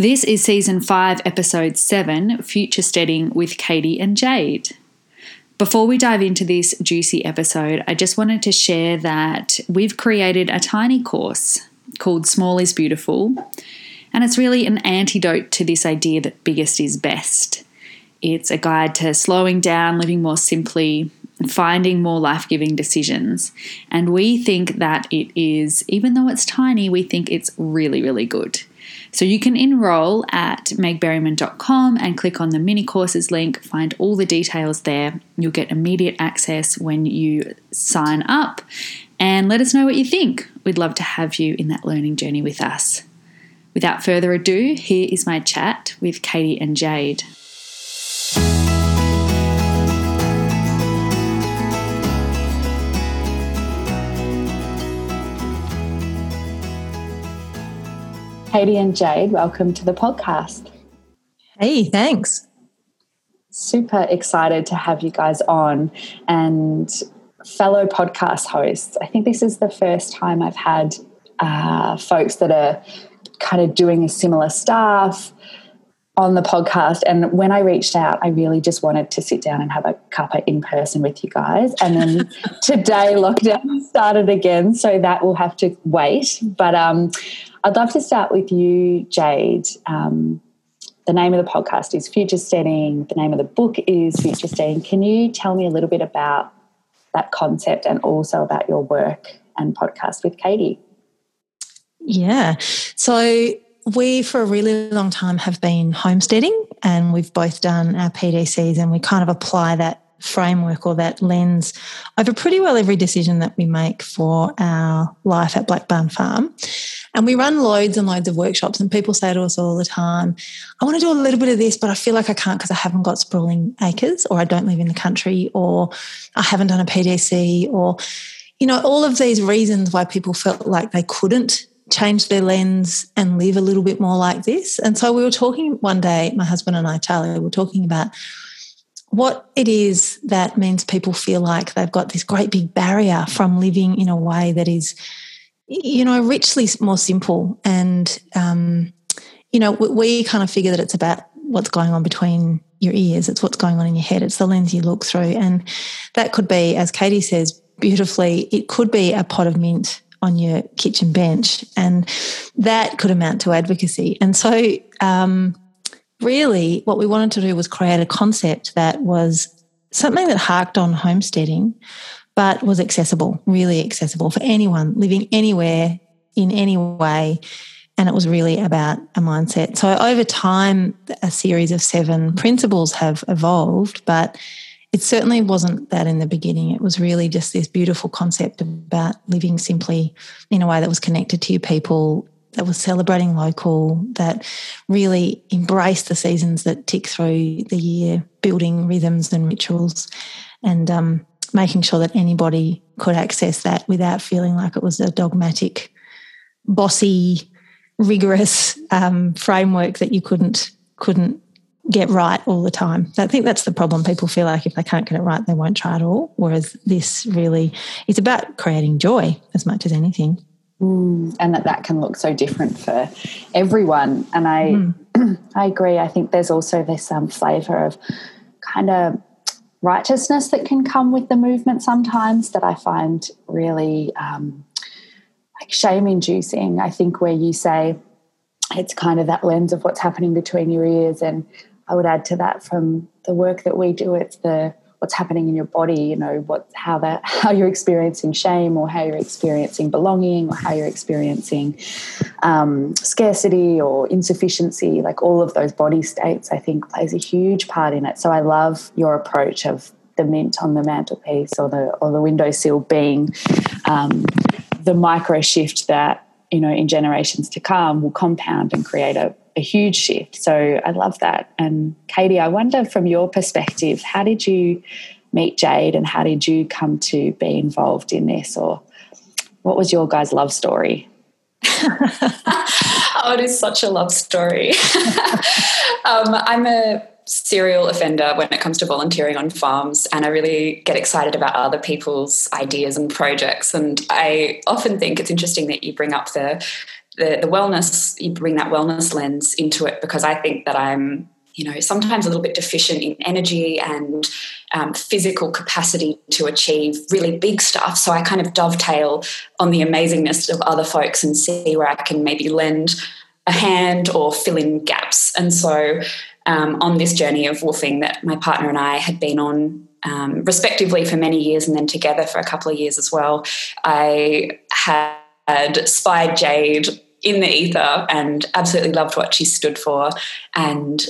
This is season 5, episode 7 Future Steading with Katie and Jade. Before we dive into this juicy episode, I just wanted to share that we've created a tiny course called Small is Beautiful, and it's really an antidote to this idea that biggest is best. It's a guide to slowing down, living more simply, finding more life giving decisions. And we think that it is, even though it's tiny, we think it's really, really good. So you can enroll at megberryman.com and click on the mini courses link, find all the details there. You'll get immediate access when you sign up and let us know what you think. We'd love to have you in that learning journey with us. Without further ado, here is my chat with Katie and Jade. Katie and Jade, welcome to the podcast. Hey, thanks. Super excited to have you guys on and fellow podcast hosts. I think this is the first time I've had uh, folks that are kind of doing a similar stuff on the podcast. And when I reached out, I really just wanted to sit down and have a cuppa in person with you guys. And then today, lockdown started again, so that will have to wait. But um, I'd love to start with you, Jade. Um, the name of the podcast is Future Steading. The name of the book is Future Steading. Can you tell me a little bit about that concept and also about your work and podcast with Katie? Yeah. So we, for a really long time, have been homesteading and we've both done our PDCs and we kind of apply that framework or that lens over pretty well every decision that we make for our life at Black Barn Farm. And we run loads and loads of workshops, and people say to us all the time, I want to do a little bit of this, but I feel like I can't because I haven't got sprawling acres, or I don't live in the country, or I haven't done a PDC, or, you know, all of these reasons why people felt like they couldn't change their lens and live a little bit more like this. And so we were talking one day, my husband and I, Charlie, were talking about what it is that means people feel like they've got this great big barrier from living in a way that is you know, richly more simple. And, um, you know, we kind of figure that it's about what's going on between your ears. It's what's going on in your head. It's the lens you look through. And that could be, as Katie says beautifully, it could be a pot of mint on your kitchen bench. And that could amount to advocacy. And so, um, really, what we wanted to do was create a concept that was something that harked on homesteading, but was accessible, really accessible for anyone living anywhere in any way. And it was really about a mindset. So over time, a series of seven principles have evolved, but it certainly wasn't that in the beginning. It was really just this beautiful concept about living simply in a way that was connected to your people, that was celebrating local, that really embraced the seasons that tick through the year, building rhythms and rituals. And um, making sure that anybody could access that without feeling like it was a dogmatic, bossy, rigorous um, framework that you couldn't couldn't get right all the time. I think that's the problem. People feel like if they can't get it right, they won't try at all. Whereas this really, it's about creating joy as much as anything. Mm, and that that can look so different for everyone. And I, mm. I agree. I think there's also this um, flavour of kind of righteousness that can come with the movement sometimes that I find really um, like shame inducing. I think where you say it's kind of that lens of what's happening between your ears, and I would add to that from the work that we do, it's the what's happening in your body you know what how that how you're experiencing shame or how you're experiencing belonging or how you're experiencing um, scarcity or insufficiency like all of those body states i think plays a huge part in it. So i love your approach of the mint on the mantelpiece or the or the windowsill being um, the micro shift that you know in generations to come will compound and create a a huge shift. So I love that. And Katie, I wonder from your perspective, how did you meet Jade and how did you come to be involved in this? Or what was your guys' love story? oh, it is such a love story. um, I'm a serial offender when it comes to volunteering on farms, and I really get excited about other people's ideas and projects. And I often think it's interesting that you bring up the the, the wellness, you bring that wellness lens into it because I think that I'm, you know, sometimes a little bit deficient in energy and um, physical capacity to achieve really big stuff. So I kind of dovetail on the amazingness of other folks and see where I can maybe lend a hand or fill in gaps. And so um, on this journey of WWOOFing that my partner and I had been on um, respectively for many years and then together for a couple of years as well, I had spied Jade in the ether and absolutely loved what she stood for and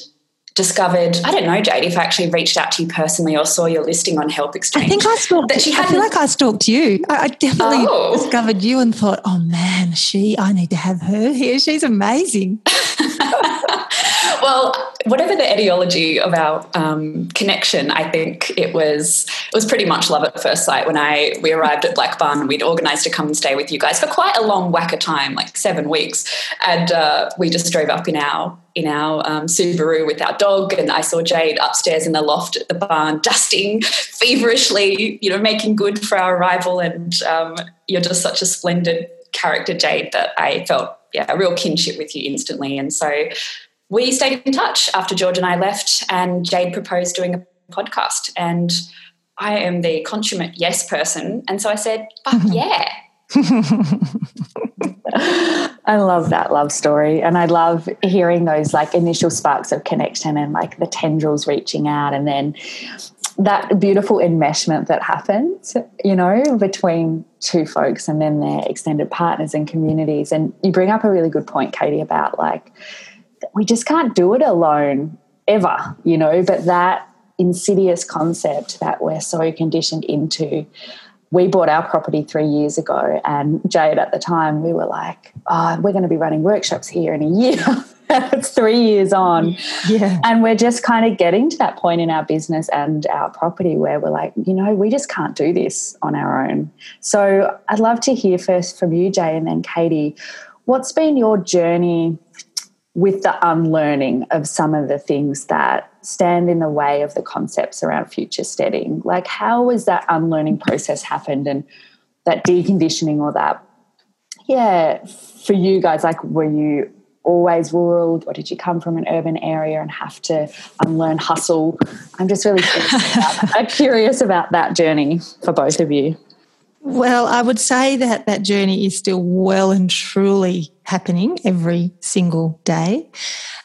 discovered I don't know Jade if I actually reached out to you personally or saw your listing on Help Exchange. I think I stalked that she I feel like I stalked you. I, I definitely oh. discovered you and thought, oh man, she I need to have her here. She's amazing. well, whatever the etiology of our um, connection, I think it was it was pretty much love at first sight when I we arrived at Black Barn. We'd organised to come and stay with you guys for quite a long whack of time, like seven weeks, and uh, we just drove up in our in our um, Subaru with our dog, and I saw Jade upstairs in the loft at the barn, dusting feverishly, you know, making good for our arrival. And um, you're just such a splendid character, Jade, that I felt yeah a real kinship with you instantly. And so we stayed in touch after George and I left, and Jade proposed doing a podcast. And I am the consummate yes person. And so I said, fuck yeah. I love that love story. And I love hearing those like initial sparks of connection and like the tendrils reaching out and then that beautiful enmeshment that happens, you know, between two folks and then their extended partners and communities. And you bring up a really good point, Katie, about like, we just can't do it alone ever, you know, but that insidious concept that we're so conditioned into. We bought our property three years ago, and Jade at the time, we were like, oh, we're going to be running workshops here in a year. it's three years on. Yeah. And we're just kind of getting to that point in our business and our property where we're like, you know, we just can't do this on our own. So I'd love to hear first from you, Jay, and then Katie. What's been your journey with the unlearning of some of the things that stand in the way of the concepts around future steading. Like, how has that unlearning process happened and that deconditioning or that, yeah, for you guys, like, were you always rural or did you come from an urban area and have to unlearn hustle? I'm just really curious about, curious about that journey for both of you. Well, I would say that that journey is still well and truly happening every single day.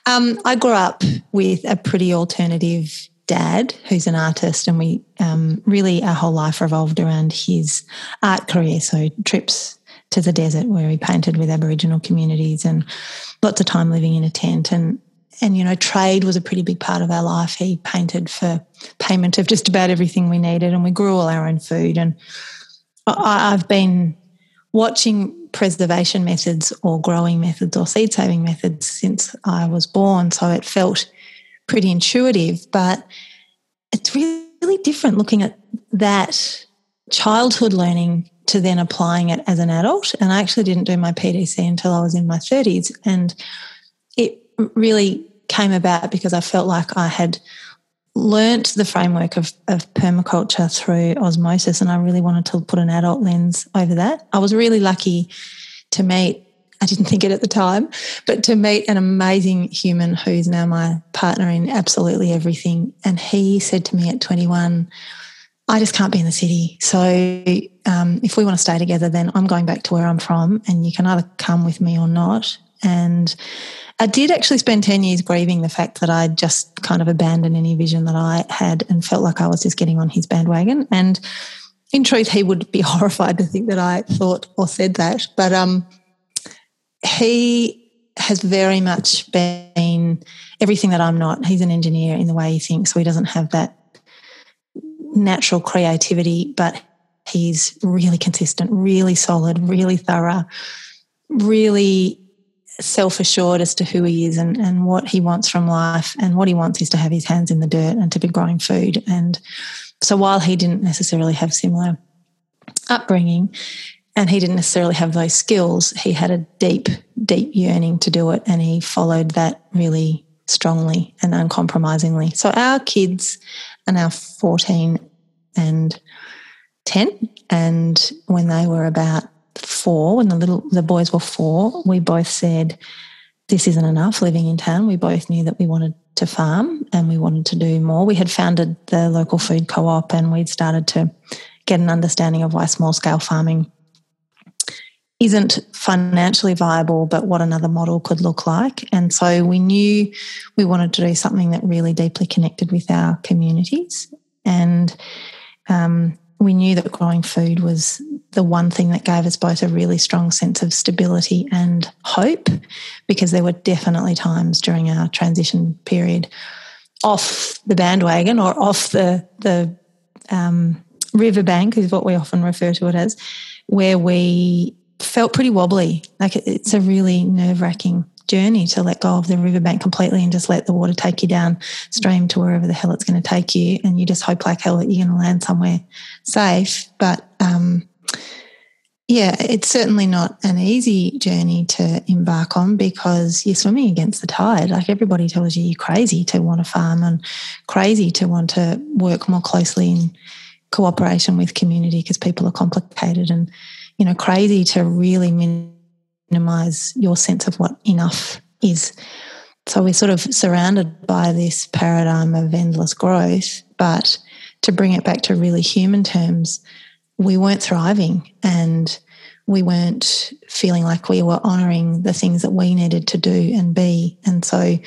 Um, I grew up with a pretty alternative dad who's an artist, and we um, really our whole life revolved around his art career. So trips to the desert where he painted with Aboriginal communities and lots of time living in a tent and and you know trade was a pretty big part of our life he painted for payment of just about everything we needed and we grew all our own food and I've been watching preservation methods or growing methods or seed saving methods since I was born. So it felt pretty intuitive, but it's really different looking at that childhood learning to then applying it as an adult. And I actually didn't do my PDC until I was in my 30s. And it really came about because I felt like I had learnt the framework of, of permaculture through osmosis, and I really wanted to put an adult lens over that. I was really lucky to meet, I didn't think it at the time, but to meet an amazing human who's now my partner in absolutely everything. And he said to me at 21, I just can't be in the city. So um, if we want to stay together, then I'm going back to where I'm from, and you can either come with me or not. And I did actually spend 10 years grieving the fact that I just kind of abandoned any vision that I had and felt like I was just getting on his bandwagon. And in truth, he would be horrified to think that I thought or said that. But um, he has very much been everything that I'm not. He's an engineer in the way he thinks, so he doesn't have that natural creativity, but he's really consistent, really solid, really thorough, really self assured as to who he is and, and what he wants from life. And what he wants is to have his hands in the dirt and to be growing food. And so while he didn't necessarily have similar upbringing and he didn't necessarily have those skills, he had a deep, deep yearning to do it. And he followed that really strongly and uncompromisingly. So our kids are now 14 and 10. And when they were about four, when the little the boys were four, we both said this isn't enough living in town. We both knew that we wanted to farm and we wanted to do more. We had founded the local food co-op and we'd started to get an understanding of why small scale farming isn't financially viable, but what another model could look like. And so we knew we wanted to do something that really deeply connected with our communities. And um, we knew that growing food was the one thing that gave us both a really strong sense of stability and hope, because there were definitely times during our transition period off the bandwagon or off the the um, riverbank is what we often refer to it as, where we felt pretty wobbly. Like it's a really nerve wracking journey to let go of the riverbank completely and just let the water take you downstream to wherever the hell it's going to take you. And you just hope like hell that you're going to land somewhere safe. But um, yeah, it's certainly not an easy journey to embark on because you're swimming against the tide. Like everybody tells you you're crazy to want to farm and crazy to want to work more closely in cooperation with community because people are complicated and you know, crazy to really minimize your sense of what enough is. So we're sort of surrounded by this paradigm of endless growth, but to bring it back to really human terms, we weren't thriving and we weren't feeling like we were honoring the things that we needed to do and be. And so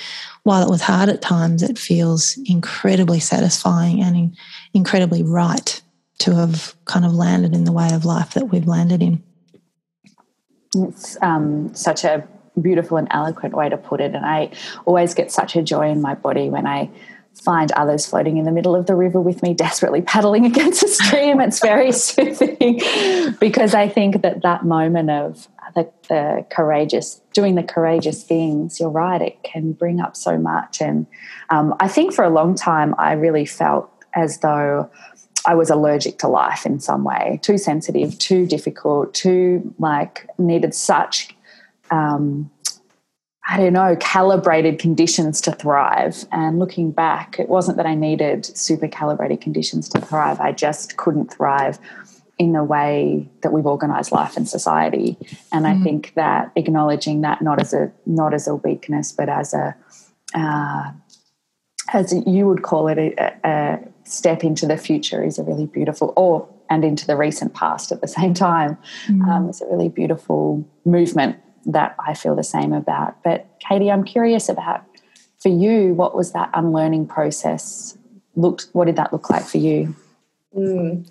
while it was hard at times, it feels incredibly satisfying and incredibly right to have kind of landed in the way of life that we've landed in. It's um, such a beautiful and eloquent way to put it. And I always get such a joy in my body when I find others floating in the middle of the river with me, desperately paddling against a stream. It's very soothing because I think that that moment of the, the, courageous, doing the courageous things, you're right, it can bring up so much. And um, I think for a long time, I really felt as though I was allergic to life in some way, too sensitive, too difficult, too like needed such, um, I don't know, calibrated conditions to thrive. And looking back, it wasn't that I needed super calibrated conditions to thrive. I just couldn't thrive in the way that we've organized life and society. And mm. I think that acknowledging that not as a not as a weakness, but as a uh, as you would call it, a, a step into the future is a really beautiful, or and into the recent past at the same time. Mm. Um, it's a really beautiful movement that I feel the same about. But Katie, I'm curious about for you, what was that unlearning process? Looked, what did that look like for you? Mm.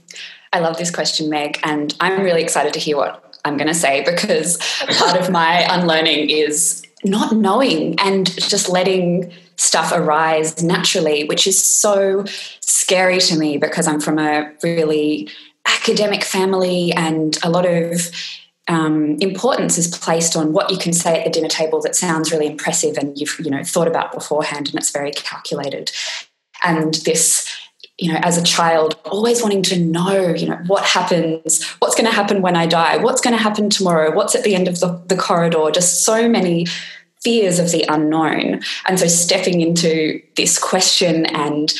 I love this question, Meg, and I'm really excited to hear what I'm going to say because part of my unlearning is not knowing and just letting stuff arise naturally, which is so scary to me because I'm from a really academic family and a lot of um, importance is placed on what you can say at the dinner table that sounds really impressive and you've you know thought about beforehand and it's very calculated. And this you know as a child always wanting to know you know what happens what's going to happen when i die what's going to happen tomorrow what's at the end of the, the corridor just so many fears of the unknown. And so stepping into this question and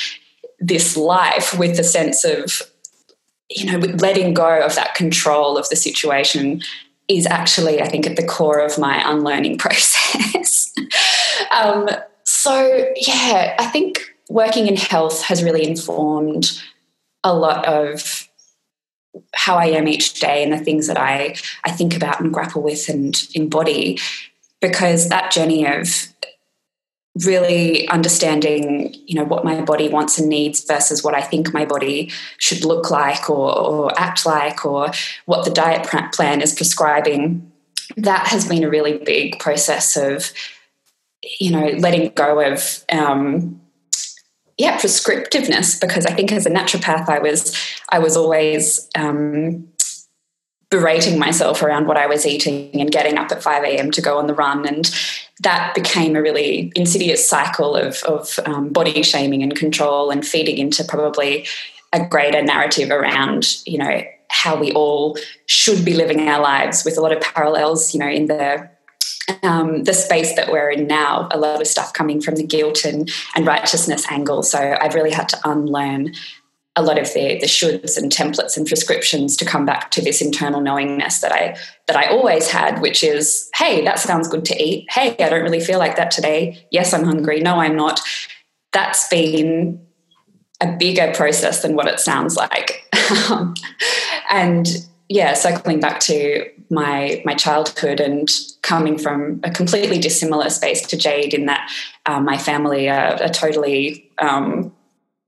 this life with the sense of, you know, letting go of that control of the situation is actually, I think, at the core of my unlearning process. um, so, yeah, I think working in health has really informed a lot of how I am each day and the things that I, I think about and grapple with and embody because that journey of really understanding you know what my body wants and needs versus what i think my body should look like or, or act like or what the diet plan is prescribing that has been a really big process of you know letting go of um, yeah prescriptiveness because i think as a naturopath i was i was always um, berating myself around what I was eating and getting up at 5 a.m. to go on the run. And that became a really insidious cycle of, of um, body shaming and control and feeding into probably a greater narrative around, you know, how we all should be living our lives with a lot of parallels, you know, in the um, the space that we're in now, a lot of stuff coming from the guilt and, and righteousness angle. So I've really had to unlearn a lot of the the shoulds and templates and prescriptions to come back to this internal knowingness that I that I always had, which is, hey, that sounds good to eat. Hey, I don't really feel like that today. Yes, I'm hungry. No, I'm not. That's been a bigger process than what it sounds like. and yeah, circling back to my my childhood and coming from a completely dissimilar space to Jade in that um, my family are, are totally um,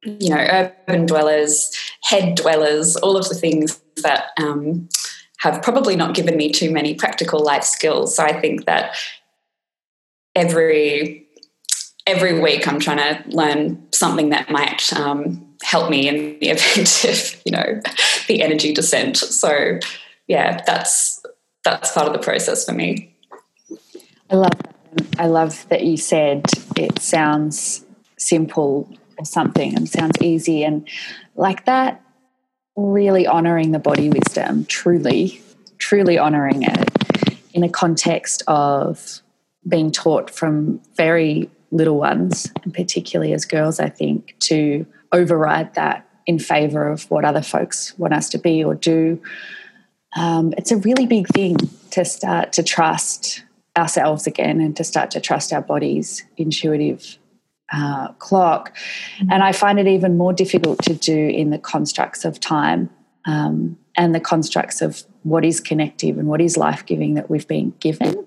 you know urban dwellers, head dwellers, all of the things that um, have probably not given me too many practical life skills. So I think that every every week I'm trying to learn something that might um, help me in the event of you know the energy descent. So yeah, that's that's part of the process for me. I love that. I love that you said it sounds simple or something and sounds easy and like that really honoring the body wisdom truly truly honoring it in a context of being taught from very little ones and particularly as girls i think to override that in favor of what other folks want us to be or do. Um, it's a really big thing to start to trust ourselves again and to start to trust our body's intuitive uh, clock. And I find it even more difficult to do in the constructs of time um, and the constructs of what is connective and what is life giving that we've been given.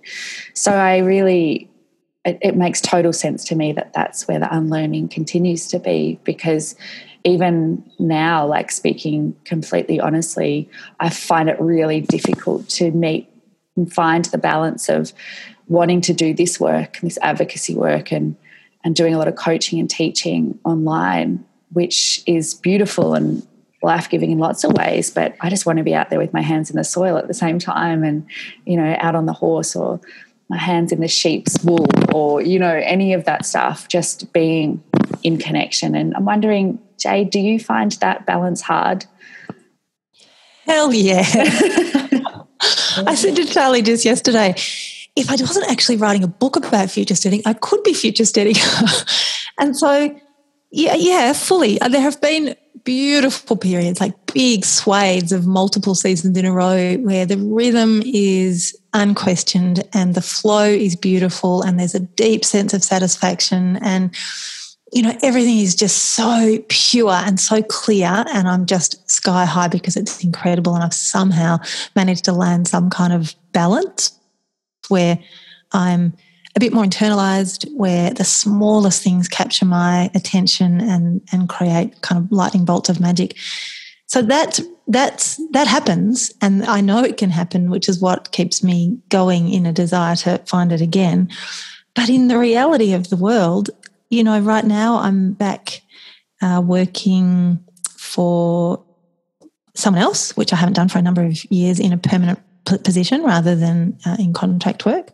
So I really it, it makes total sense to me that that's where the unlearning continues to be because even now, like speaking completely honestly, I find it really difficult to meet and find the balance of wanting to do this work, this advocacy work, and and doing a lot of coaching and teaching online, which is beautiful and life giving in lots of ways. But I just want to be out there with my hands in the soil at the same time, and you know, out on the horse or my hands in the sheep's wool or you know any of that stuff just being in connection and i'm wondering jade do you find that balance hard hell yeah i said to charlie just yesterday if i wasn't actually writing a book about future steading i could be future steading and so yeah yeah fully. Uh, there have been beautiful periods, like big swathes of multiple seasons in a row where the rhythm is unquestioned and the flow is beautiful and there's a deep sense of satisfaction and you know everything is just so pure and so clear and i'm just sky high because it's incredible and i've somehow managed to land some kind of balance where i'm a bit more internalized where the smallest things capture my attention and and create kind of lightning bolts of magic. So that's that's that happens and i know it can happen which is what keeps me going in a desire to find it again. But in the reality of the world you know right now i'm back uh, working for someone else which i haven't done for a number of years in a permanent position rather than uh, in contract work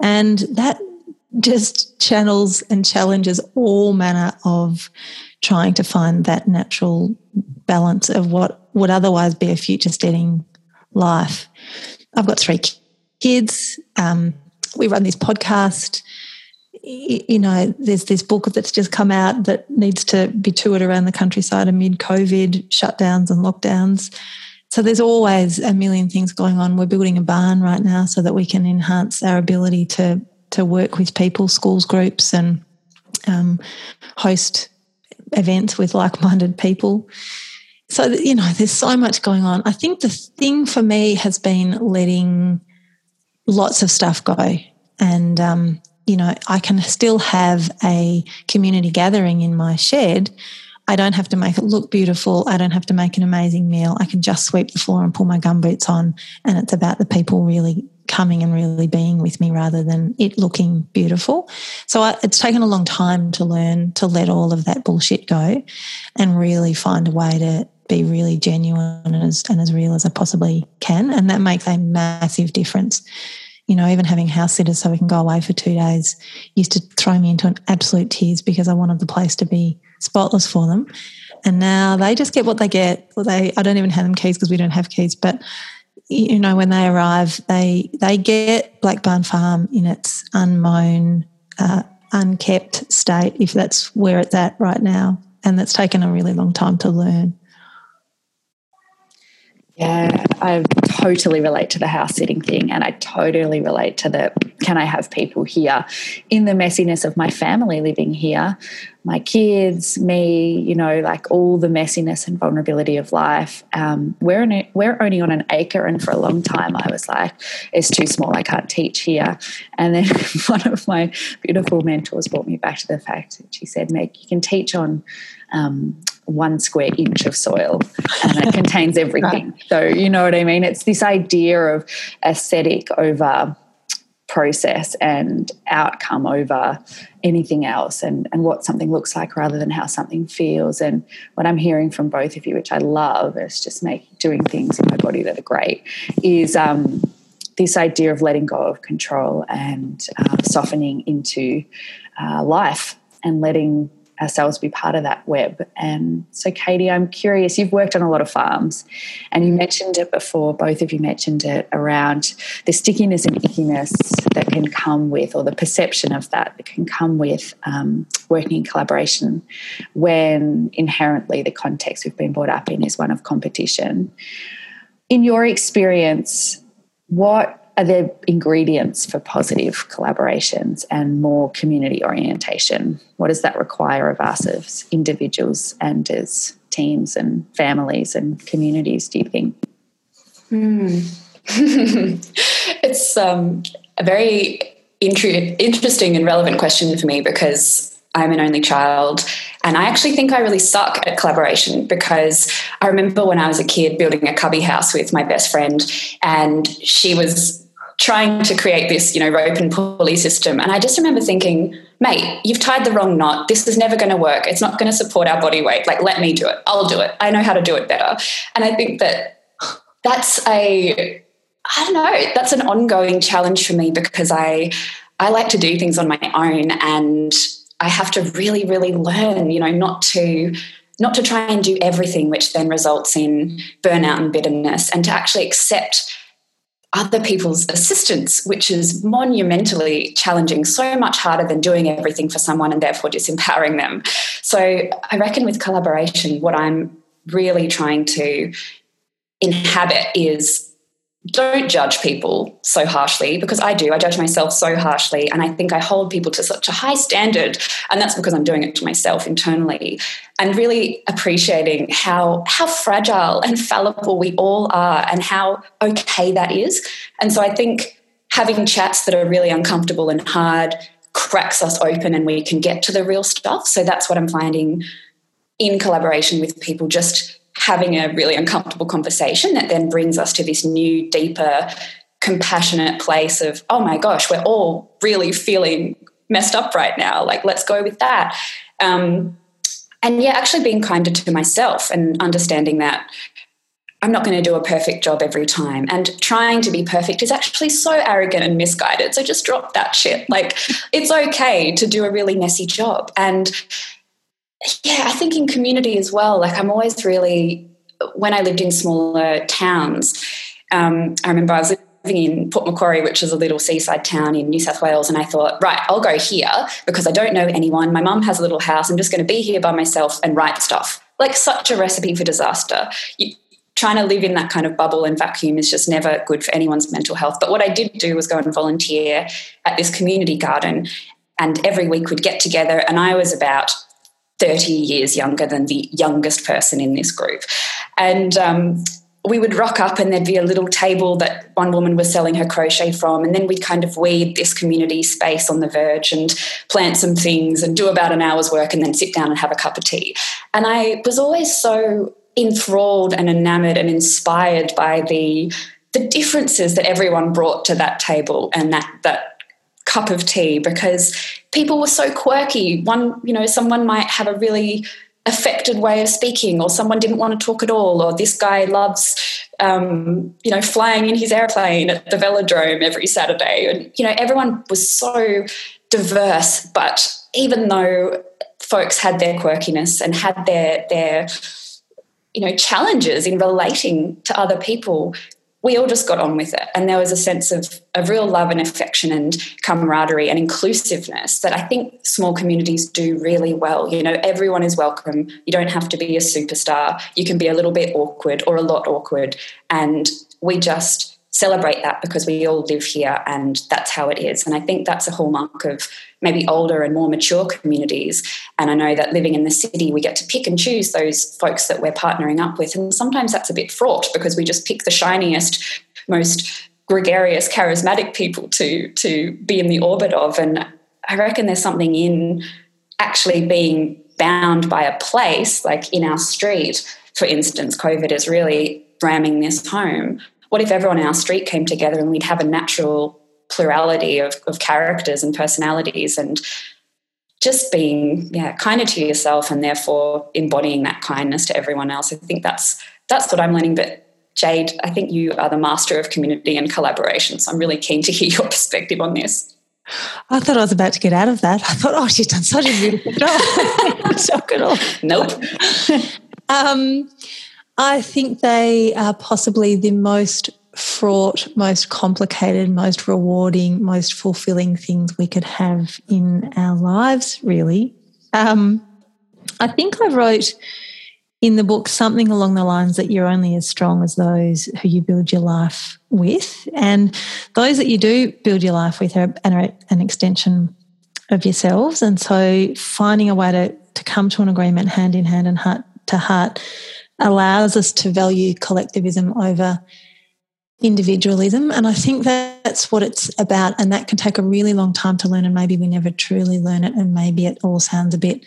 and that just channels and challenges all manner of trying to find that natural balance of what would otherwise be a future steading life. I've got three kids. Um, we run this podcast. You know, there's this book that's just come out that needs to be toured around the countryside amid COVID shutdowns and lockdowns. So there's always a million things going on. We're building a barn right now so that we can enhance our ability to to work with people, schools, groups, and um, host events with like-minded people. So you know, there's so much going on. I think the thing for me has been letting lots of stuff go, and um, you know, I can still have a community gathering in my shed I don't have to make it look beautiful. I don't have to make an amazing meal. I can just sweep the floor and pull my gumboots on. And it's about the people really coming and really being with me rather than it looking beautiful. So I, it's taken a long time to learn to let all of that bullshit go and really find a way to be really genuine and as, and as real as I possibly can. And that makes a massive difference. You know, even having house sitters so we can go away for two days used to throw me into an absolute tears because I wanted the place to be spotless for them. And now they just get what they get. Well, they I don't even have them keys because we don't have keys, but you know when they arrive, they they get Blackbarn Farm in its unmown, uh, unkept state, if that's where it's at right now. and that's taken a really long time to learn. Yeah, I totally relate to the house sitting thing, and I totally relate to the can I have people here in the messiness of my family living here, my kids, me, you know, like all the messiness and vulnerability of life. Um, we're in a, we're only on an acre, and for a long time I was like, it's too small, I can't teach here. And then one of my beautiful mentors brought me back to the fact that she said, Meg, you can teach on um, one square inch of soil and it contains everything. Right. So, you know what I mean? It's this idea of aesthetic over process and outcome over anything else and, and what something looks like rather than how something feels. And what I'm hearing from both of you, which I love, is just make doing things in my body that are great, is um, this idea of letting go of control and uh, softening into uh, life and letting ourselves be part of that web. And so, Katie, I'm curious, you've worked on a lot of farms and you mentioned it before, both of you mentioned it around the stickiness and ickiness that can come with, or the perception of that that can come with um, working in collaboration when inherently the context we've been brought up in is one of competition. In your experience, what are there ingredients for positive collaborations and more community orientation? What does that require of us as individuals and as teams and families and communities, do you think? Mm. it's um, a very interesting and relevant question for me because I'm an only child. And I actually think I really suck at collaboration because I remember when I was a kid building a cubby house with my best friend, and she was trying to create this, you know, rope and pulley system. And I just remember thinking, mate, you've tied the wrong knot. This is never going to work. It's not going to support our body weight. Like, let me do it. I'll do it. I know how to do it better. And I think that that's a, I don't know, that's an ongoing challenge for me because I, I like to do things on my own and I have to really, really learn, you know, not to not to try and do everything, which then results in burnout and bitterness, and to actually accept other people's assistance, which is monumentally challenging, so much harder than doing everything for someone and therefore disempowering them. So I reckon with collaboration, what I'm really trying to inhabit is don't judge people so harshly because I do. I judge myself so harshly. And I think I hold people to such a high standard. And that's because I'm doing it to myself internally. And really appreciating how, how fragile and fallible we all are and how okay that is. And so I think having chats that are really uncomfortable and hard cracks us open and we can get to the real stuff. So that's what I'm finding in collaboration with people, just having a really uncomfortable conversation that then brings us to this new, deeper, compassionate place of, oh my gosh, we're all really feeling messed up right now. Like, let's go with that. Um, and yeah, actually being kinder to myself and understanding that I'm not going to do a perfect job every time. And trying to be perfect is actually so arrogant and misguided. So just drop that shit. Like, it's okay to do a really messy job. And yeah, I think in community as well. Like I'm always really when I lived in smaller towns. Um, I remember I was living in Port Macquarie, which is a little seaside town in New South Wales, and I thought, right, I'll go here because I don't know anyone. My mum has a little house. I'm just going to be here by myself and write stuff. Like such a recipe for disaster. You, trying to live in that kind of bubble and vacuum is just never good for anyone's mental health. But what I did do was go and volunteer at this community garden, and every week we'd get together, and I was about 30 years younger than the youngest person in this group. And um, we would rock up and there'd be a little table that one woman was selling her crochet from and then we'd kind of weed this community space on the verge and plant some things and do about an hour's work and then sit down and have a cup of tea and i was always so enthralled and enamored and inspired by the the differences that everyone brought to that table and that that cup of tea because people were so quirky. One, you know, someone might have a really affected way of speaking, or someone didn't want to talk at all, or this guy loves, um, you know, flying in his airplane at the velodrome every Saturday. And, you know, everyone was so diverse, but even though folks had their quirkiness and had their, their, you know, challenges in relating to other people, we all just got on with it. And there was a sense of, of real love and affection and camaraderie and inclusiveness that I think small communities do really well. You know, everyone is welcome. You don't have to be a superstar. You can be a little bit awkward or a lot awkward. And we just celebrate that because we all live here and that's how it is. And I think that's a hallmark of maybe older and more mature communities. And I know that living in the city, we get to pick and choose those folks that we're partnering up with. And sometimes that's a bit fraught because we just pick the shiniest, most gregarious, charismatic people to, to be in the orbit of. And I reckon there's something in actually being bound by a place, like in our street, for instance, COVID is really ramming this home. What if everyone in our street came together and we'd have a natural plurality of, of characters and personalities and just being yeah kinder to yourself and therefore embodying that kindness to everyone else i think that's that's what i'm learning but jade i think you are the master of community and collaboration so i'm really keen to hear your perspective on this I thought I was about to get out of that. I thought, oh, she's done such a beautiful job. Shock it all. Nope. um, I think they are possibly the most fraught, most complicated, most rewarding, most fulfilling things we could have in our lives, really. Um, I think I wrote in the book something along the lines that you're only as strong as those who you build your life with. And those that you do build your life with are an extension of yourselves. And so finding a way to, to come to an agreement hand in hand and heart to heart allows us to value collectivism over individualism. And I think that's what it's about. And that can take a really long time to learn. And maybe we never truly learn it. And maybe it all sounds a bit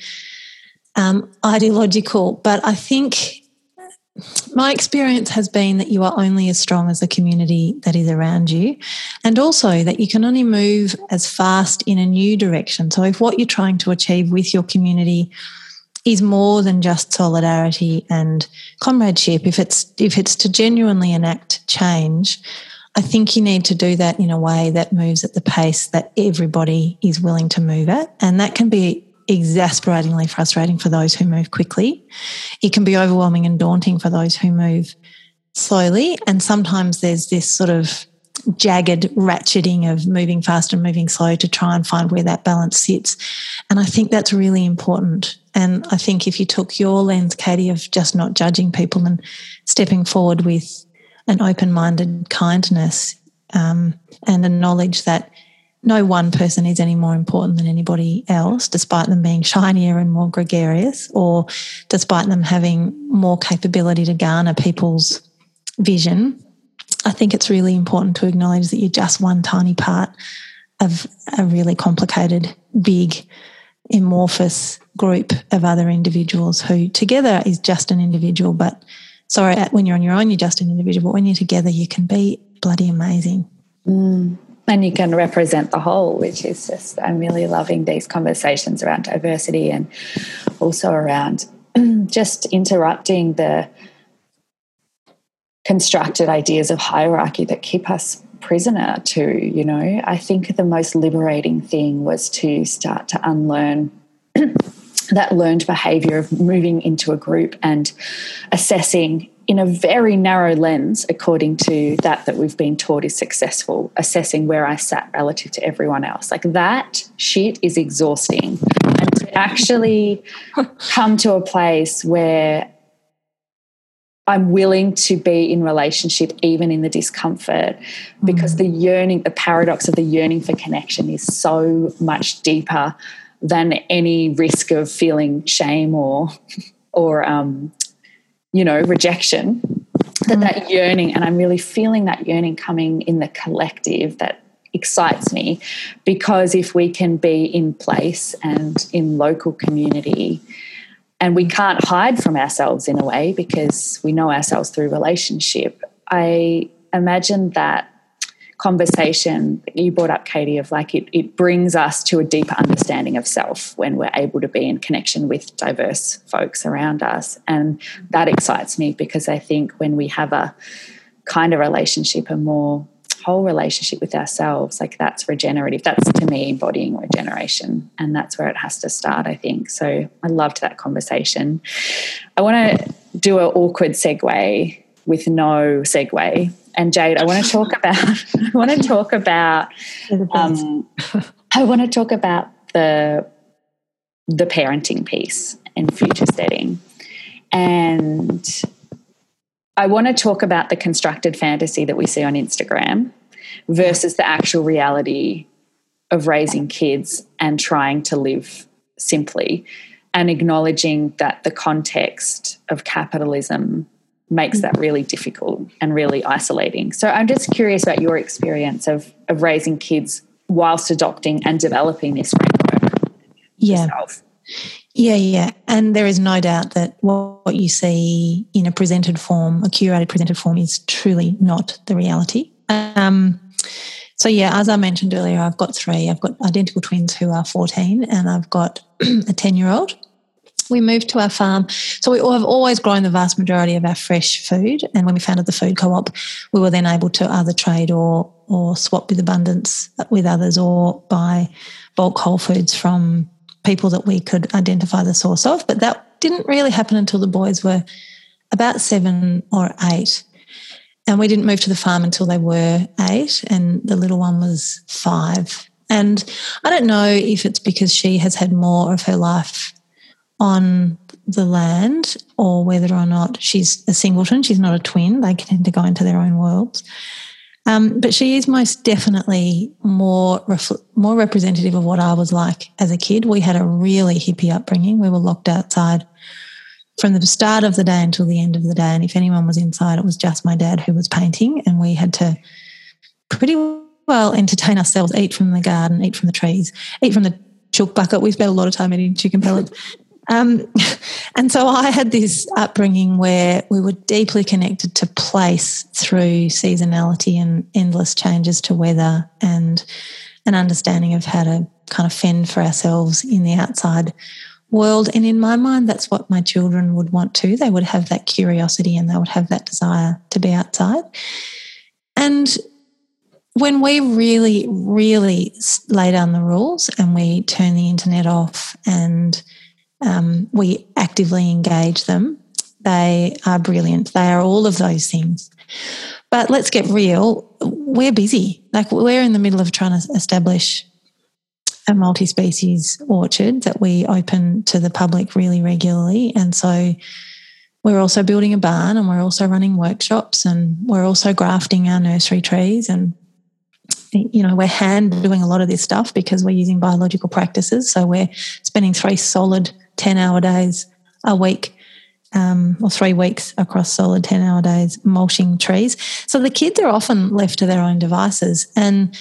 um, ideological. But I think my experience has been that you are only as strong as the community that is around you. And also that you can only move as fast in a new direction. So if what you're trying to achieve with your community is more than just solidarity and comradeship if it's if it's to genuinely enact change i think you need to do that in a way that moves at the pace that everybody is willing to move at and that can be exasperatingly frustrating for those who move quickly it can be overwhelming and daunting for those who move slowly and sometimes there's this sort of jagged ratcheting of moving fast and moving slow to try and find where that balance sits. And I think that's really important. And I think if you took your lens, Katie, of just not judging people and stepping forward with an open minded kindness um, and a knowledge that no one person is any more important than anybody else, despite them being shinier and more gregarious, or despite them having more capability to garner people's vision I think it's really important to acknowledge that you're just one tiny part of a really complicated, big, amorphous group of other individuals who together is just an individual. But sorry, when you're on your own, you're just an individual. But when you're together, you can be bloody amazing. Mm. And you can represent the whole, which is just, I'm really loving these conversations around diversity and also around just interrupting the constructed ideas of hierarchy that keep us prisoner to, you know. I think the most liberating thing was to start to unlearn that learned behavior of moving into a group and assessing in a very narrow lens according to that that we've been taught is successful assessing where i sat relative to everyone else like that shit is exhausting and to actually come to a place where I'm willing to be in relationship even in the discomfort because mm. the yearning, the paradox of the yearning for connection is so much deeper than any risk of feeling shame or or um, you know rejection. That mm. that yearning, and I'm really feeling that yearning coming in the collective that excites me because if we can be in place and in local community and we can't hide from ourselves in a way because we know ourselves through relationship. I imagine that conversation that you brought up, Katie, of like it, it brings us to a deeper understanding of self when we're able to be in connection with diverse folks around us. And that excites me because I think when we have a kind of relationship, a more whole relationship with ourselves like that's regenerative that's to me embodying regeneration and that's where it has to start i think so i loved that conversation i want to do an awkward segue with no segue and Jade, I want to talk about. I want to talk about. Um, I want to talk about the the parenting piece in future steading. and I want to talk about the constructed fantasy that we see on Instagram versus the actual reality of raising kids and trying to live simply and acknowledging that the context of capitalism makes that really difficult and really isolating. So I'm just curious about your experience of of raising kids whilst adopting and developing this framework. Yeah. Yourself. Yeah, yeah. And there is no doubt that what you see in a presented form, a curated presented form, is truly not the reality. Um, so, yeah, as I mentioned earlier, I've got three. I've got identical twins who are 14, and I've got a 10 year old we moved to our farm. So we have always grown the vast majority of our fresh food. And when we founded the food co-op, we were then able to either trade or or swap with abundance with others or buy bulk whole foods from people that we could identify the source of. But that didn't really happen until the boys were about seven or eight. And we didn't move to the farm until they were eight, and the little one was five. And I don't know if it's because she has had more of her life on the land or whether or not she's a singleton. She's not a twin. They tend to go into their own worlds. Um, but she is most definitely more more representative of what I was like as a kid. We had a really hippie upbringing. We were locked outside from the start of the day until the end of the day. And if anyone was inside, it was just my dad who was painting, and we had to pretty well entertain ourselves, eat from the garden, eat from the trees, eat from the chook bucket. We spent a lot of time eating chicken pellets. Um, and so I had this upbringing where we were deeply connected to place through seasonality and endless changes to weather and an understanding of how to kind of fend for ourselves in the outside world. And in my mind, that's what my children would want too. They would have that curiosity and they would have that desire to be outside. And when we really, really lay down the rules and we turn the internet off and um, we actively engage them. They are brilliant. They are all of those things. But let's get real. We're busy. Like we're in the middle of trying to establish a multi species orchard that we open to the public really regularly. And so we're also building a barn and we're also running workshops and we're also grafting our nursery trees and you know we're hand doing a lot of this stuff because we're using biological practices so we're spending three solid 10 hour days a week um, or three weeks across solid 10 hour days mulching trees. So the kids are often left to their own devices. And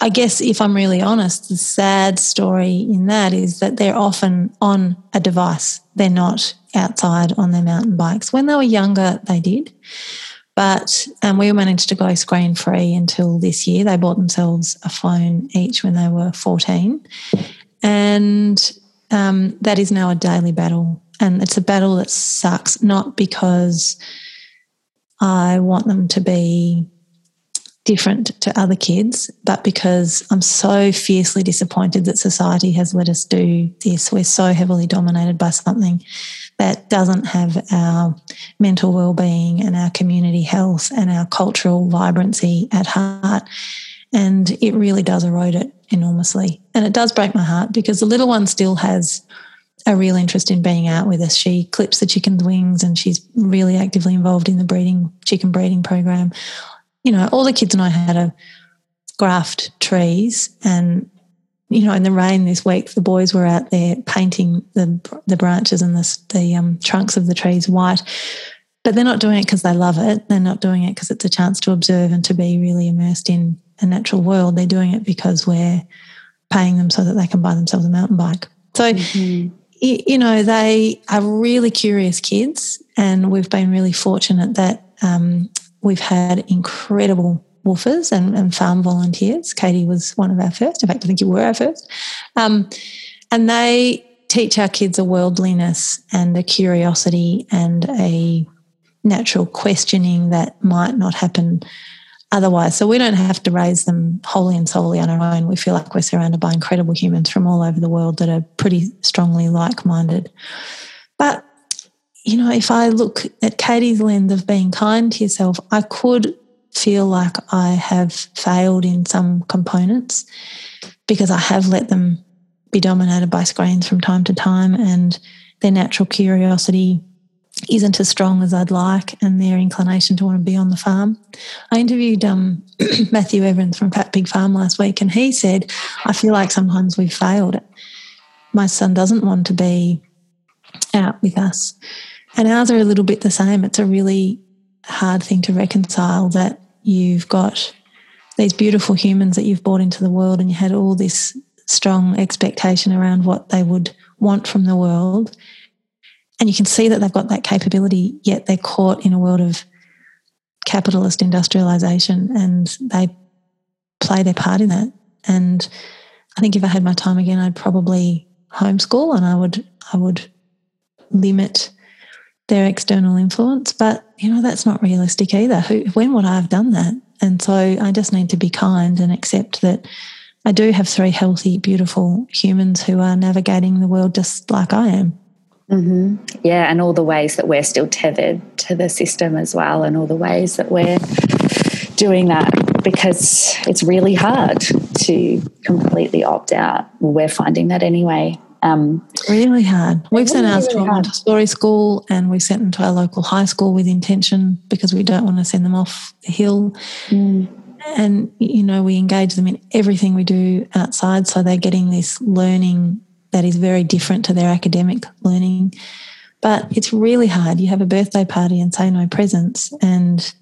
I guess if I'm really honest, the sad story in that is that they're often on a device. They're not outside on their mountain bikes. When they were younger, they did. But um, we managed to go screen free until this year. They bought themselves a phone each when they were 14. And um, that is now a daily battle. And it's a battle that sucks, not because I want them to be different to other kids, but because I'm so fiercely disappointed that society has let us do this. We're so heavily dominated by something that doesn't have our mental well-being and our community health and our cultural vibrancy at heart. And it really does erode it enormously. And it does break my heart because the little one still has a real interest in being out with us. She clips the chicken's wings and she's really actively involved in the breeding chicken breeding program. You know, all the kids know how to graft trees and you know, in the rain this week, the boys were out there painting the the branches and the the um, trunks of the trees white. But they're not doing it because they love it. They're not doing it because it's a chance to observe and to be really immersed in a natural world. They're doing it because we're paying them so that they can buy themselves a mountain bike. So, mm-hmm. you know, they are really curious kids, and we've been really fortunate that um, we've had incredible WWOOFers and, and, farm volunteers. Katie was one of our first. In fact, I think you were our first. Um, and they teach our kids a worldliness and a curiosity and a natural questioning that might not happen otherwise. So we don't have to raise them wholly and solely on our own. We feel like we're surrounded by incredible humans from all over the world that are pretty strongly like minded. But you know, if I look at Katie's lens of being kind to yourself, I could feel like I have failed in some components because I have let them be dominated by screens from time to time and their natural curiosity isn't as strong as I'd like and their inclination to want to be on the farm. I interviewed um, Matthew Evans from Fat Pig Farm last week and he said, I feel like sometimes we've failed. My son doesn't want to be out with us. And ours are a little bit the same. It's a really hard thing to reconcile that you've got these beautiful humans that you've brought into the world and you had all this strong expectation around what they would want from the world. And you can see that they've got that capability, yet they're caught in a world of capitalist industrialization and they play their part in that. And I think if I had my time again, I'd probably homeschool and I would I would limit their external influence. But you know, that's not realistic either. Who when would I have done that? And so I just need to be kind and accept that I do have three healthy, beautiful humans who are navigating the world just like I am. Mm-hmm. Yeah, and all the ways that we're still tethered to the system as well, and all the ways that we're doing that because it's really hard to completely opt out. we're finding that anyway. Um, really hard. We've sent ours to a Montessori school and we sent them to our local high school with intention because we don't want to send them off the hill. Mm. And, you know, we engage them in everything we do outside. So they're getting this learning that is very different to their academic learning. But it's really hard. You have a birthday party and say no presents, and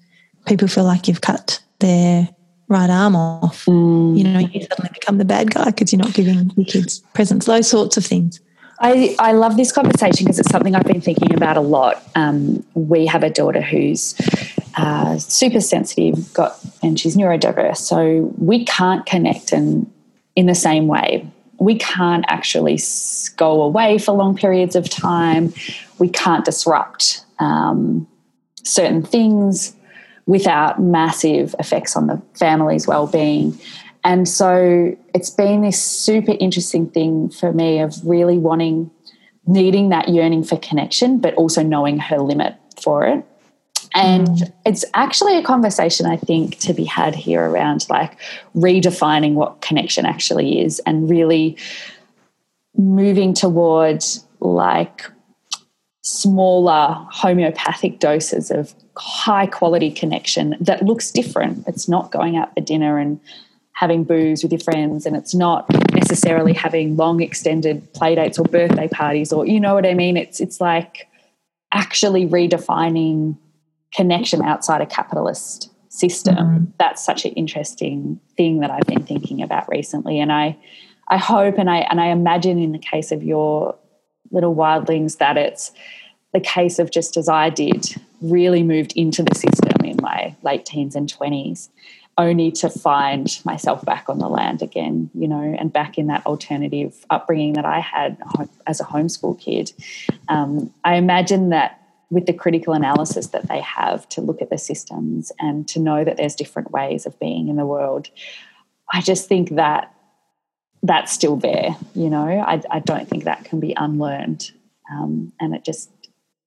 people feel like you've cut their right arm off. Mm. You know, you suddenly become the bad guy because you're not giving your kids presents, those sorts of things. I, I love this conversation because it's something I've been thinking about a lot. Um, we have a daughter who's uh, super sensitive, got and she's neurodiverse, so we can't connect and in the same way. We can't actually go away for long periods of time. We can't disrupt um, certain things without massive effects on the family's well-being. And so it's been this super interesting thing for me of really wanting, needing that yearning for connection, but also knowing her limit for it. And mm. it's actually a conversation I think to be had here around like redefining what connection actually is and really moving towards like smaller homeopathic doses of high quality connection that looks different. It's not going out for dinner and having booze with your friends, and it's not necessarily having long extended play dates or birthday parties, or you know what I mean. It's it's like actually redefining connection outside a capitalist system. Mm-hmm. That's such an interesting thing that I've been thinking about recently, and I I hope and I and I imagine in the case of your little wildlings that it's the case of just as I did, really moved into the system in my late teens and 20s, only to find myself back on the land again, you know, and back in that alternative upbringing that I had as a homeschool kid. Um, I imagine that with the critical analysis that they have to look at the systems and to know that there's different ways of being in the world, I just think that that's still there, you know. I, I don't think that can be unlearned. Um, and it just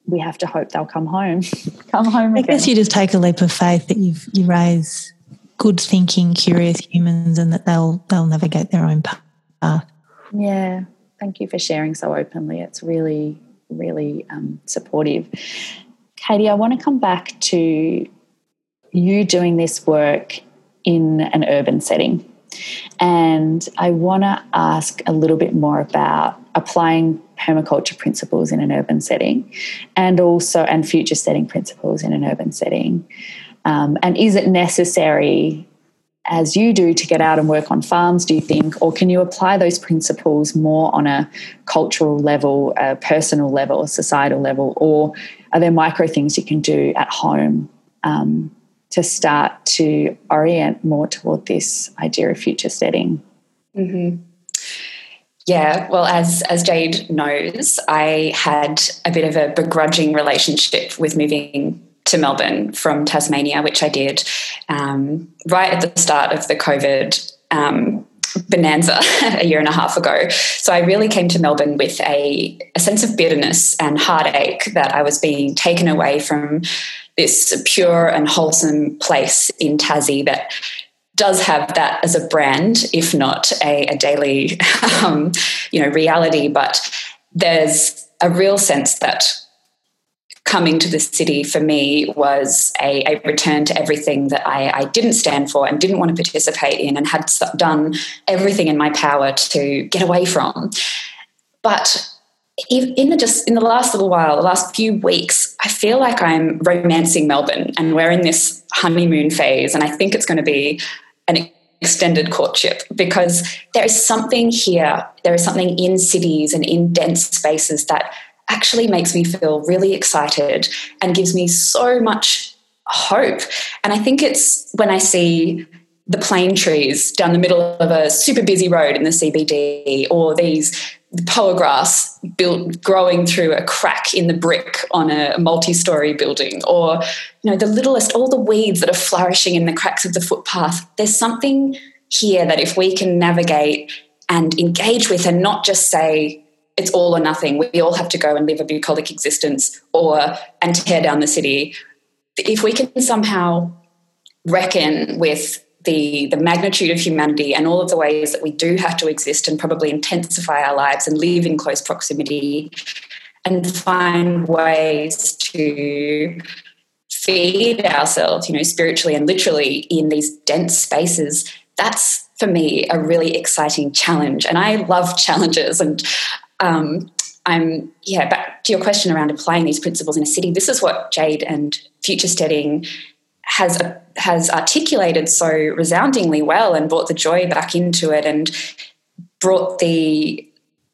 we have to hope they'll come home. come home. I again. guess you just take a leap of faith that you you raise good thinking, curious humans, and that they'll they'll navigate their own path. Yeah, thank you for sharing so openly. It's really really um, supportive. Katie, I want to come back to you doing this work in an urban setting. And I want to ask a little bit more about applying permaculture principles in an urban setting and also and future steading principles in an urban setting um, and is it necessary as you do to get out and work on farms do you think or can you apply those principles more on a cultural level a personal level a societal level or are there micro things you can do at home um, to start to orient more toward this idea of future steading mm-hmm. Yeah, well, as as Jade knows, I had a bit of a begrudging relationship with moving to Melbourne from Tasmania, which I did um, right at the start of the COVID um, bonanza a year and a half ago. So I really came to Melbourne with a, a sense of bitterness and heartache that I was being taken away from this pure and wholesome place in Tassie that does have that as a brand, if not a, a daily, um, you know, reality. But there's a real sense that coming to the city for me was a, a return to everything that I, I, didn't stand for and didn't want to participate in and had done everything in my power to get away from. But in the just in the last little while, the last few weeks, I feel like I'm romancing Melbourne and we're in this honeymoon phase. And I think it's going to be an extended courtship because there is something here, there is something in cities and in dense spaces that actually makes me feel really excited and gives me so much hope. And I think it's when I see the plane trees down the middle of a super busy road in the CBD or these poa grass built growing through a crack in the brick on a multi-story building or you know the littlest all the weeds that are flourishing in the cracks of the footpath there's something here that if we can navigate and engage with and not just say it's all or nothing. We all have to go and live a bucolic existence or and tear down the city. If we can somehow reckon with the the magnitude of humanity and all of the ways that we do have to exist and probably intensify our lives and live in close proximity and find ways to feed ourselves you know spiritually and literally in these dense spaces that's for me a really exciting challenge and i love challenges and um, I'm yeah. Back to your question around applying these principles in a city. This is what Jade and Future Steading has has articulated so resoundingly well and brought the joy back into it and brought the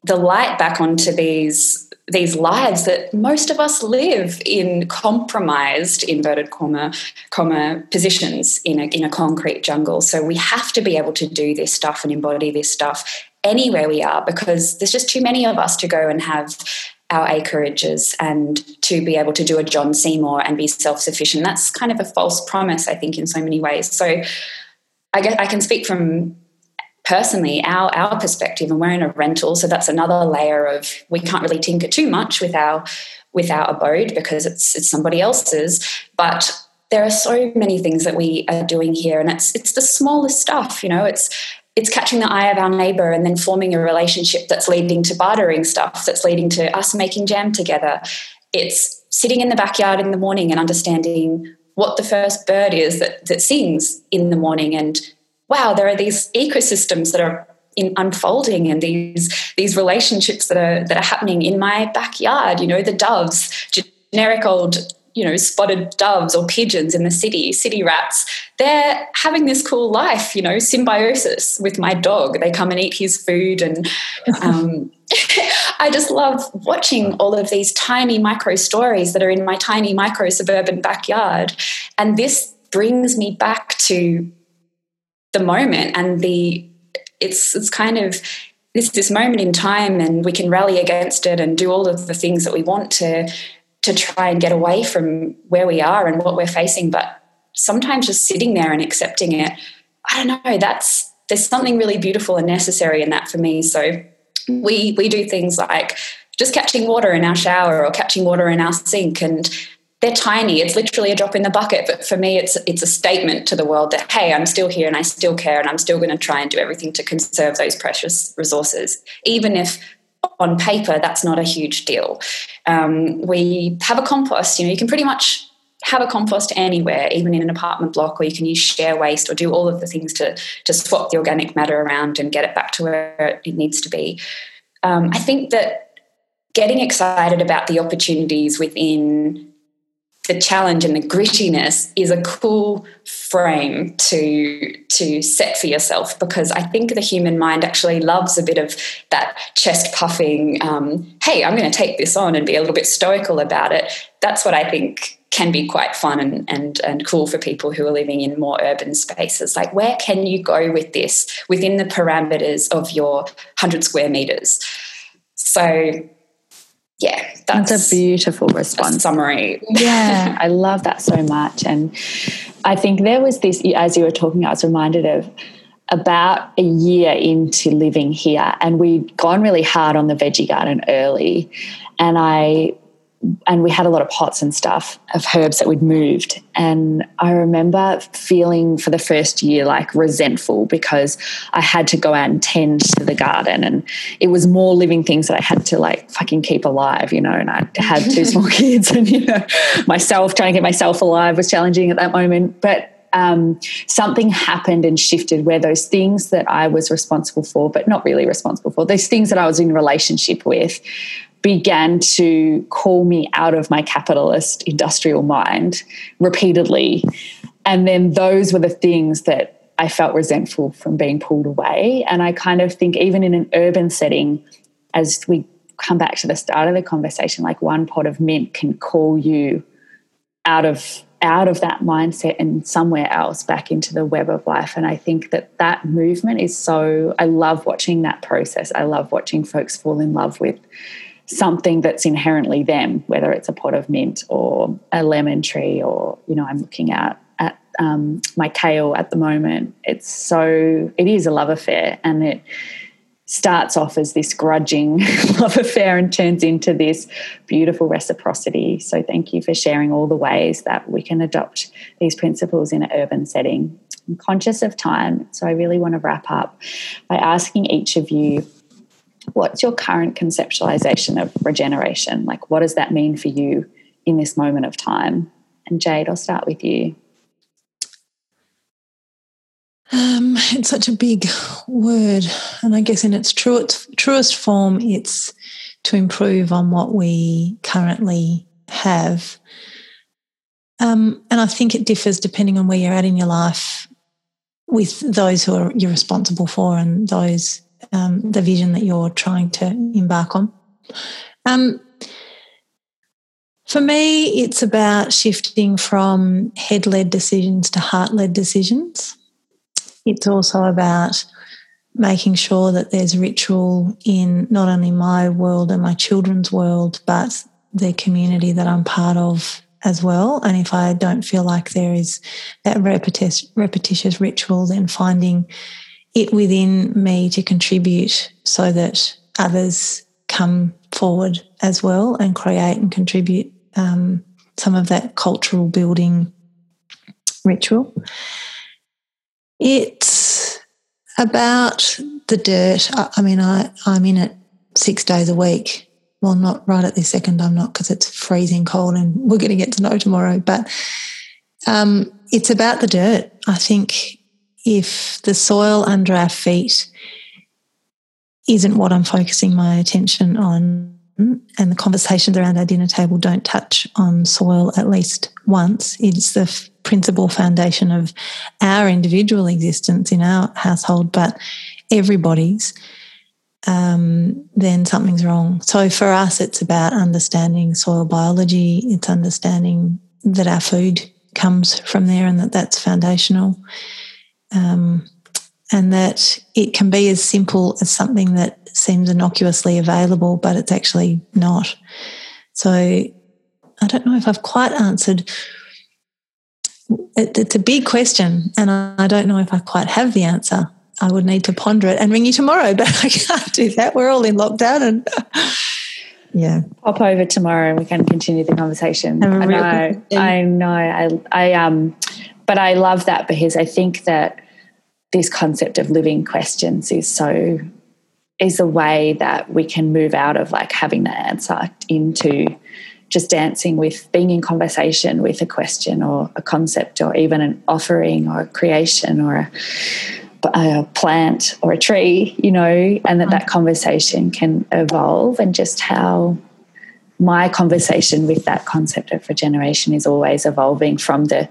the light back onto these these lives that most of us live in compromised inverted comma comma positions in a, in a concrete jungle so we have to be able to do this stuff and embody this stuff anywhere we are because there's just too many of us to go and have our acreages and to be able to do a John Seymour and be self sufficient. That's kind of a false promise, I think, in so many ways. So I guess I can speak from personally our our perspective and we're in a rental so that's another layer of we can't really tinker too much with our with our abode because it's it's somebody else's but there are so many things that we are doing here and it's it's the smallest stuff you know it's it's catching the eye of our neighbor and then forming a relationship that's leading to bartering stuff, that's leading to us making jam together. It's sitting in the backyard in the morning and understanding what the first bird is that, that sings in the morning. And wow, there are these ecosystems that are in unfolding and these these relationships that are that are happening in my backyard. You know, the doves, generic old you know spotted doves or pigeons in the city city rats they're having this cool life you know symbiosis with my dog. They come and eat his food and um, i just love watching all of these tiny micro stories that are in my tiny micro suburban backyard. And this brings me back to the moment and the it's it's kind of this this moment in time and we can rally against it and do all of the things that we want to to try and get away from where we are and what we're facing. But sometimes just sitting there and accepting it, I don't know, that's there's something really beautiful and necessary in that for me. So we we do things like just catching water in our shower or catching water in our sink and they're tiny it's literally a drop in the bucket but for me it's it's a statement to the world that hey i'm still here and i still care and i'm still going to try and do everything to conserve those precious resources even if on paper, that's not a huge deal. Um, we have a compost. You know, you can pretty much have a compost anywhere, even in an apartment block, or you can use share waste or do all of the things to to swap the organic matter around and get it back to where it needs to be. Um, I think that getting excited about the opportunities within the challenge and the grittiness is a cool frame to to set for yourself because I think the human mind actually loves a bit of that chest puffing. Um, hey, I'm going to take this on and be a little bit stoical about it. That's what I think can be quite fun and, and and cool for people who are living in more urban spaces. Like, where can you go with this within the parameters of your hundred square meters? So yeah, that's, that's, a beautiful response. A summary. yeah, I love that so much. And I think there was this, as you were talking, I was reminded of about a year into living here, and we'd gone really hard on the veggie garden early, and I and we had a lot of pots and stuff of herbs that we'd moved. And I remember feeling for the first year like resentful because I had to go out and tend to the garden. And it was more living things that I had to like fucking keep alive, you know. And I had two small kids, and, you know, myself trying to get myself alive was challenging at that moment. But um, something happened and shifted where those things that I was responsible for, but not really responsible for, those things that I was in relationship with, began to call me out of my capitalist industrial mind repeatedly. And then those were the things that I felt resentful from being pulled away. And I kind of think, even in an urban setting, as we come back to the start of the conversation, like one pot of mint can call you out of out of that mindset and somewhere else back into the web of life and i think that that movement is so i love watching that process i love watching folks fall in love with something that's inherently them, whether it's a pot of mint or a lemon tree, or you know, I'm looking at at um, my kale at the moment. It's so it is a love affair, and it starts off as this grudging love affair and turns into this beautiful reciprocity. So thank you for sharing all the ways that we can adopt these principles in an urban setting. I'm conscious of time, so I really want to wrap up by asking each of you what's your current conceptualization of regeneration? Like, what does that mean for you in this moment of time? And Jade, I'll start with you. Um, it's such a big word, and I guess in its truest, truest form, it's to improve on what we currently have. Um, and I think it differs depending on where you're at in your life with those who are you're responsible for and those um, the vision that you're trying to embark on. Um, for me, it's about shifting from head led decisions to heart led decisions. It's also about making sure that there's ritual in not only my world and my children's world, but the community that I'm part of as well. And if I don't feel like there is that repetitious, repetitious ritual, then finding it within me to contribute so that others come forward as well and create and contribute um, some of that cultural building ritual. It's about the dirt. I, I mean, I, I'm in it six days a week. Well, not right at this second, I'm not because it's freezing cold and we're going to get to know tomorrow. But um, it's about the dirt. I think if the soil under our feet isn't what I'm focusing my attention on, and the conversations around our dinner table don't touch on soil at least once, it's the f- principal foundation of our individual existence in our household, but everybody's. Um, then something's wrong. So for us, it's about understanding soil biology. It's understanding that our food comes from there and that that's foundational um, and that it can be as simple as something that seems innocuously available, but it's actually not. So I don't know if I've quite answered. It, it's a big question, and I don't know if I quite have the answer. I would need to ponder it and ring you tomorrow, but I can't do that. We're all in lockdown, and yeah, pop over tomorrow and we can continue the conversation. I know, I know, I, I um, but I love that because I think that this concept of living questions is so is a way that we can move out of like having the answer into just dancing with being in conversation with a question or a concept or even an offering or a creation or a, a plant or a tree you know and that mm-hmm. that conversation can evolve and just how my conversation with that concept of regeneration is always evolving from the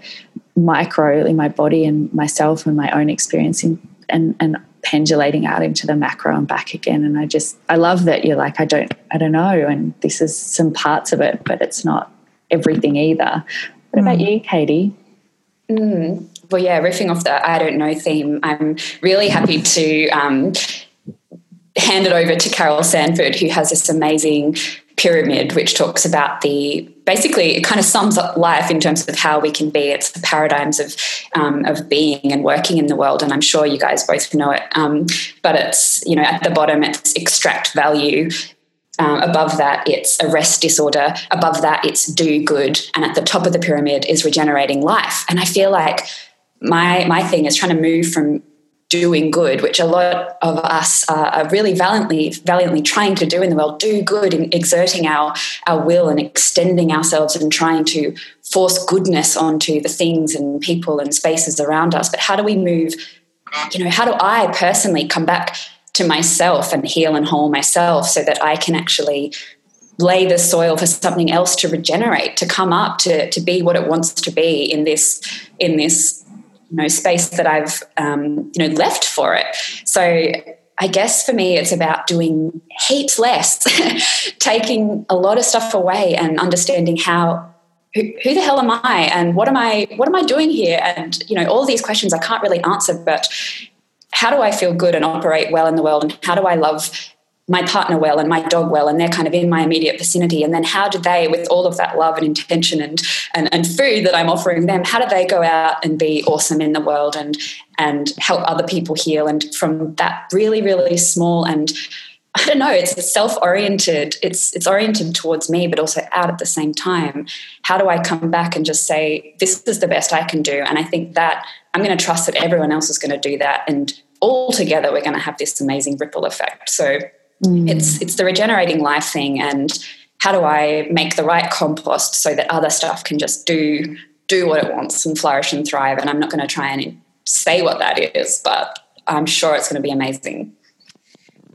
micro in my body and myself and my own experience in, and and pendulating out into the macro and back again and i just i love that you're like i don't i don't know and this is some parts of it but it's not everything either what mm. about you katie mm. well yeah riffing off the i don't know theme i'm really happy to um, hand it over to carol sanford who has this amazing pyramid which talks about the basically it kind of sums up life in terms of how we can be. It's the paradigms of um, of being and working in the world, and I'm sure you guys both know it. Um, but it's you know at the bottom it's extract value. Um, above that, it's arrest disorder. Above that, it's do good, and at the top of the pyramid is regenerating life. And I feel like my my thing is trying to move from doing good, which a lot of us are really valiantly, valiantly trying to do in the world, do good and exerting our, our will and extending ourselves and trying to force goodness onto the things and people and spaces around us. But how do we move, you know, how do I personally come back to myself and heal and whole myself so that I can actually lay the soil for something else to regenerate, to come up, to, to be what it wants to be in this, in this you know space that I've um, you know left for it. So I guess for me, it's about doing heaps less, taking a lot of stuff away, and understanding how who, who, the hell am I, and what am I what am I doing here, and you know all these questions I can't really answer, but how do I feel good and operate well in the world, and how do I love my partner well and my dog well and they're kind of in my immediate vicinity and then how do they with all of that love and intention and, and and food that i'm offering them how do they go out and be awesome in the world and and help other people heal and from that really really small and I don't know, it's self-oriented. It's it's oriented towards me, but also out at the same time. How do I come back and just say, this is the best I can do? And I think that I'm going to trust that everyone else is going to do that. And all together we're going to have this amazing ripple effect. So Mm. It's it's the regenerating life thing and how do I make the right compost so that other stuff can just do do what it wants and flourish and thrive and I'm not going to try and say what that is but I'm sure it's going to be amazing.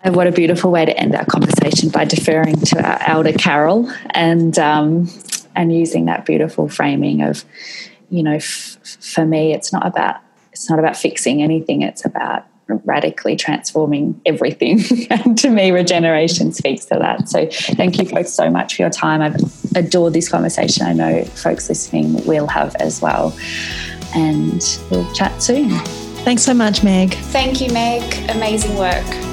And what a beautiful way to end our conversation by deferring to our elder Carol and um, and using that beautiful framing of, you know, f- for me, it's not about it's not about fixing anything. It's about radically transforming everything. and to me, regeneration speaks to that. So thank you folks so much for your time. I've adored this conversation. I know folks listening will have as well. And we'll chat soon. Thanks so much, Meg. Thank you, Meg. Amazing work.